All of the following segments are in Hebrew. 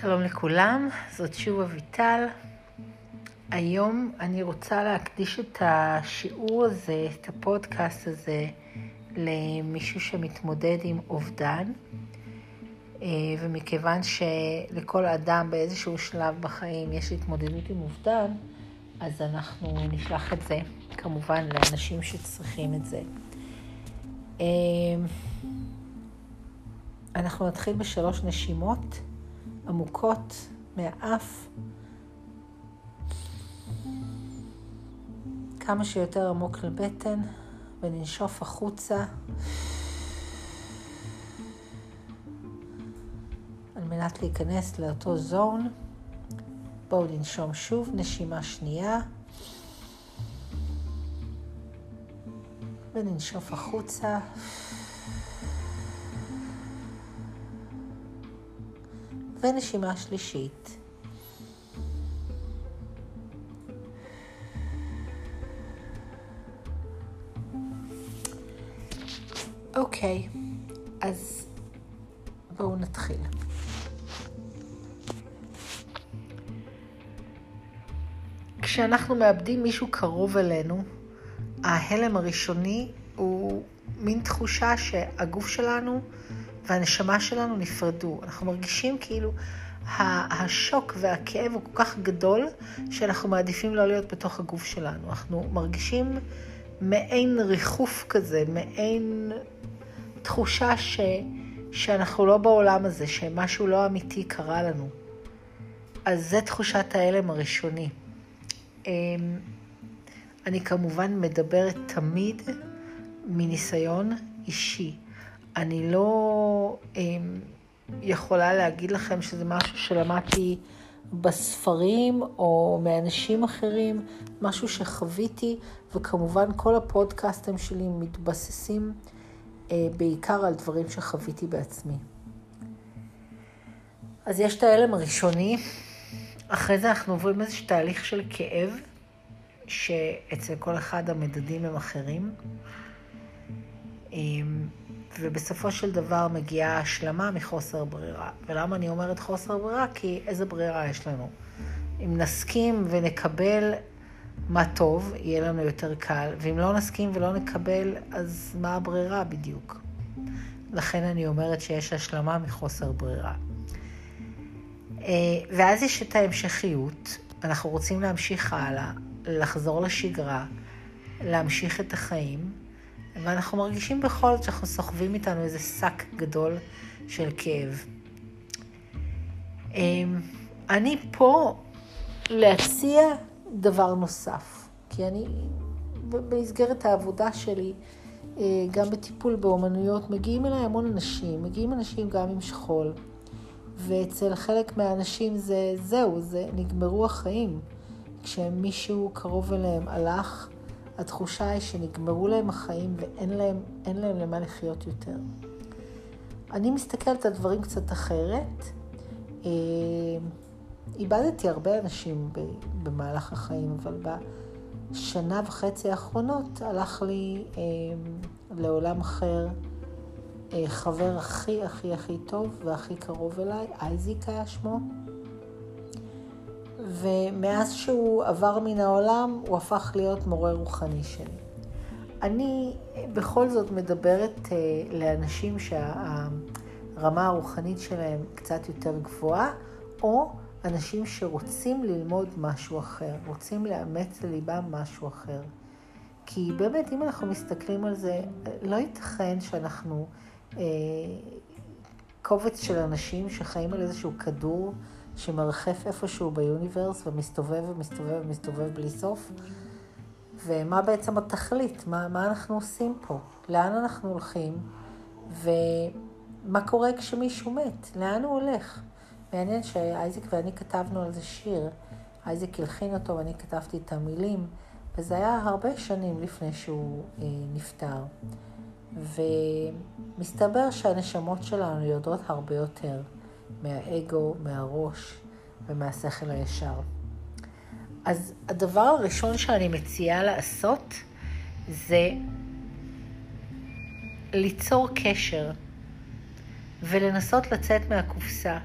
שלום לכולם, זאת שוב אביטל. היום אני רוצה להקדיש את השיעור הזה, את הפודקאסט הזה, למישהו שמתמודד עם אובדן. אה, ומכיוון שלכל אדם באיזשהו שלב בחיים יש התמודדות עם אובדן, אז אנחנו נשלח את זה כמובן לאנשים שצריכים את זה. אה, אנחנו נתחיל בשלוש נשימות. עמוקות מהאף, כמה שיותר עמוק לבטן, וננשוף החוצה. על מנת להיכנס לאותו זון. בואו ננשום שוב, נשימה שנייה. וננשוף החוצה. ונשימה שלישית. אוקיי, אז בואו נתחיל. כשאנחנו מאבדים מישהו קרוב אלינו, ההלם הראשוני הוא מין תחושה שהגוף שלנו והנשמה שלנו נפרדו. אנחנו מרגישים כאילו השוק והכאב הוא כל כך גדול, שאנחנו מעדיפים לא להיות בתוך הגוף שלנו. אנחנו מרגישים מעין ריחוף כזה, מעין תחושה ש, שאנחנו לא בעולם הזה, שמשהו לא אמיתי קרה לנו. אז זה תחושת ההלם הראשוני. אמ, אני כמובן מדברת תמיד מניסיון אישי. אני לא אה, יכולה להגיד לכם שזה משהו שלמדתי בספרים או מאנשים אחרים, משהו שחוויתי, וכמובן כל הפודקאסטים שלי מתבססים אה, בעיקר על דברים שחוויתי בעצמי. אז יש את ההלם הראשוני, אחרי זה אנחנו עוברים איזשהו תהליך של כאב, שאצל כל אחד המדדים הם אחרים. אמ, ובסופו של דבר מגיעה השלמה מחוסר ברירה. ולמה אני אומרת חוסר ברירה? כי איזה ברירה יש לנו? אם נסכים ונקבל מה טוב, יהיה לנו יותר קל, ואם לא נסכים ולא נקבל, אז מה הברירה בדיוק? לכן אני אומרת שיש השלמה מחוסר ברירה. אה, ואז יש את ההמשכיות, אנחנו רוצים להמשיך הלאה, לחזור לשגרה, להמשיך את החיים. ואנחנו מרגישים בכל זאת שאנחנו סוחבים איתנו איזה שק גדול של כאב. אמ, אני פה להציע דבר נוסף, כי אני במסגרת העבודה שלי, אה, גם בטיפול באומנויות, מגיעים אליי המון אנשים, מגיעים אנשים גם עם שכול, ואצל חלק מהאנשים זה זהו, זה נגמרו החיים. כשמישהו קרוב אליהם הלך, התחושה היא שנגמרו להם החיים ואין להם, להם למה לחיות יותר. אני מסתכלת על דברים קצת אחרת. אה, איבדתי הרבה אנשים במהלך החיים, אבל בשנה וחצי האחרונות הלך לי אה, לעולם אחר אה, חבר הכי הכי הכי טוב והכי קרוב אליי, אייזיק היה שמו. ומאז שהוא עבר מן העולם, הוא הפך להיות מורה רוחני שלי. אני בכל זאת מדברת uh, לאנשים שהרמה הרוחנית שלהם קצת יותר גבוהה, או אנשים שרוצים ללמוד משהו אחר, רוצים לאמץ לליבם משהו אחר. כי באמת, אם אנחנו מסתכלים על זה, לא ייתכן שאנחנו אה, קובץ של אנשים שחיים על איזשהו כדור שמרחף איפשהו ביוניברס ומסתובב ומסתובב ומסתובב בלי סוף. ומה בעצם התכלית? מה, מה אנחנו עושים פה? לאן אנחנו הולכים? ומה קורה כשמישהו מת? לאן הוא הולך? מעניין שאייזיק ואני כתבנו על זה שיר. אייזיק הלחין אותו ואני כתבתי את המילים, וזה היה הרבה שנים לפני שהוא אה, נפטר. ומסתבר שהנשמות שלנו יודעות הרבה יותר. מהאגו, מהראש ומהשכל הישר. אז הדבר הראשון שאני מציעה לעשות זה ליצור קשר ולנסות לצאת מהקופסה,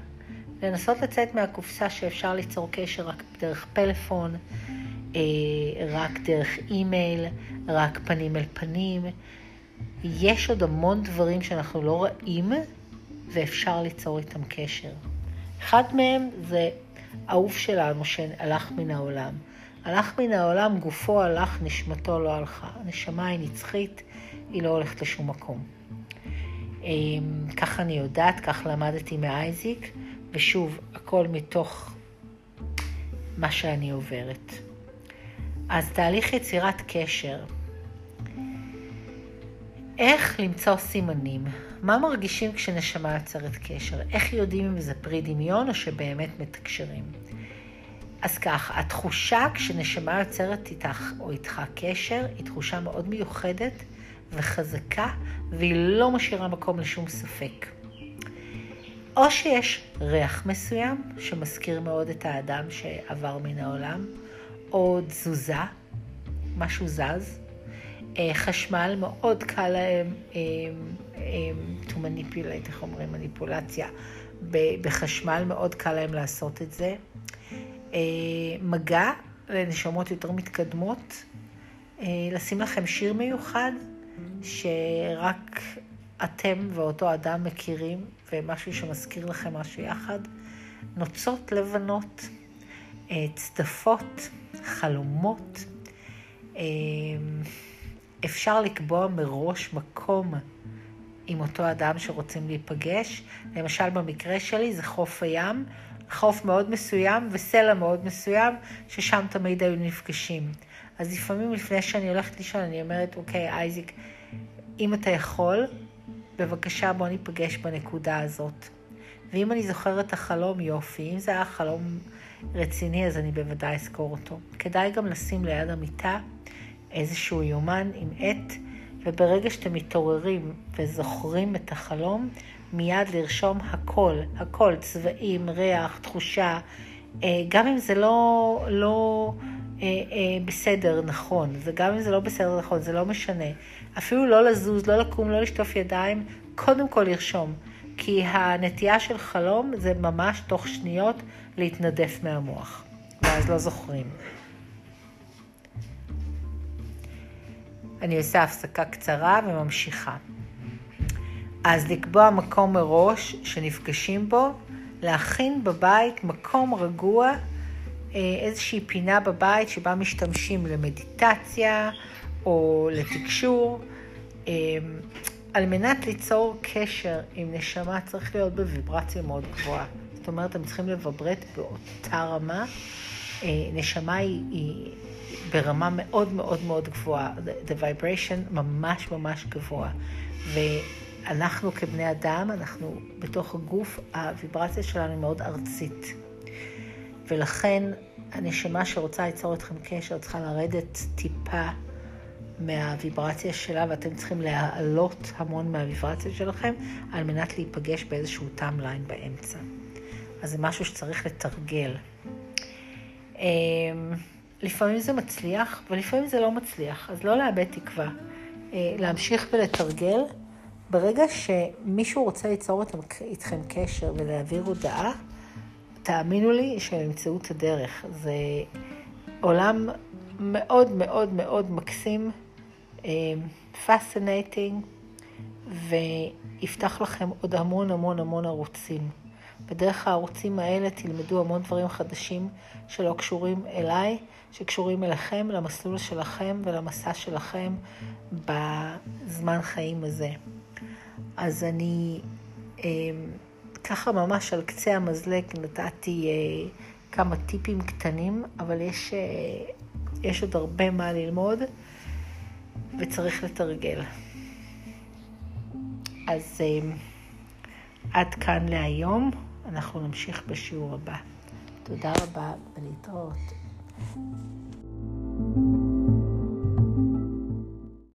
לנסות לצאת מהקופסה שאפשר ליצור קשר רק דרך פלאפון, אה, רק דרך אימייל, רק פנים אל פנים. יש עוד המון דברים שאנחנו לא רואים ואפשר ליצור איתם קשר. אחד מהם זה אהוב שלנו שהלך מן העולם. הלך מן העולם, גופו הלך, נשמתו לא הלכה. הנשמה היא נצחית, היא לא הולכת לשום מקום. אמ, כך אני יודעת, כך למדתי מאייזיק, ושוב, הכל מתוך מה שאני עוברת. אז תהליך יצירת קשר. איך למצוא סימנים? מה מרגישים כשנשמה יוצרת קשר? איך יודעים אם זה פרי דמיון או שבאמת מתקשרים? אז כך, התחושה כשנשמה יוצרת איתך או איתך קשר, היא תחושה מאוד מיוחדת וחזקה, והיא לא משאירה מקום לשום ספק. או שיש ריח מסוים שמזכיר מאוד את האדם שעבר מן העולם, או תזוזה, משהו זז. אה, חשמל מאוד קל להם אה, אה, to manipulate, איך אומרים, מניפולציה. בחשמל מאוד קל להם לעשות את זה. מגע לנשמות יותר מתקדמות. לשים לכם שיר מיוחד שרק אתם ואותו אדם מכירים, ומשהו שמזכיר לכם משהו יחד. נוצות לבנות, צדפות, חלומות. אפשר לקבוע מראש מקום עם אותו אדם שרוצים להיפגש. למשל, במקרה שלי זה חוף הים, חוף מאוד מסוים וסלע מאוד מסוים, ששם תמיד היו נפגשים. אז לפעמים לפני שאני הולכת לישון, אני אומרת, אוקיי, אייזיק, אם אתה יכול, בבקשה בוא ניפגש בנקודה הזאת. ואם אני זוכרת את החלום, יופי. אם זה היה חלום רציני, אז אני בוודאי אזכור אותו. כדאי גם לשים ליד המיטה איזשהו יומן עם עט, וברגע שאתם מתעוררים וזוכרים את החלום, מיד לרשום הכל, הכל, צבעים, ריח, תחושה, אה, גם אם זה לא, לא אה, אה, בסדר נכון, וגם אם זה לא בסדר נכון, זה לא משנה. אפילו לא לזוז, לא לקום, לא לשטוף ידיים, קודם כל לרשום. כי הנטייה של חלום זה ממש תוך שניות להתנדף מהמוח, ואז לא זוכרים. אני עושה הפסקה קצרה וממשיכה. אז לקבוע מקום מראש שנפגשים בו, להכין בבית מקום רגוע, אה, איזושהי פינה בבית שבה משתמשים למדיטציה או לתקשור. אה, על מנת ליצור קשר עם נשמה צריך להיות בוויברציה מאוד גבוהה. זאת אומרת, הם צריכים לבברט באותה רמה. אה, נשמה היא, היא ברמה מאוד מאוד מאוד גבוהה. The vibration ממש ממש גבוה. ואנחנו כבני אדם, אנחנו בתוך הגוף, הוויברציה שלנו מאוד ארצית. ולכן הנשמה שרוצה ליצור אתכם קשר צריכה לרדת טיפה מהוויברציה שלה, ואתם צריכים להעלות המון מהוויברציה שלכם על מנת להיפגש באיזשהו timeline באמצע. אז זה משהו שצריך לתרגל. לפעמים זה מצליח, ולפעמים זה לא מצליח, אז לא לאבד תקווה. אה, להמשיך ולתרגל. ברגע שמישהו רוצה ליצור איתכם קשר ולהעביר הודעה, תאמינו לי שהם ימצאו את הדרך. זה עולם מאוד מאוד מאוד מקסים, פסינטינג, אה, ויפתח לכם עוד המון המון המון ערוצים. בדרך הערוצים האלה תלמדו המון דברים חדשים שלא קשורים אליי, שקשורים אליכם, למסלול שלכם ולמסע שלכם בזמן חיים הזה. אז אני אה, ככה ממש על קצה המזלג נתתי אה, כמה טיפים קטנים, אבל יש, אה, יש עוד הרבה מה ללמוד וצריך לתרגל. אז עד כאן להיום. אנחנו נמשיך בשיעור הבא. תודה רבה ולהתראות.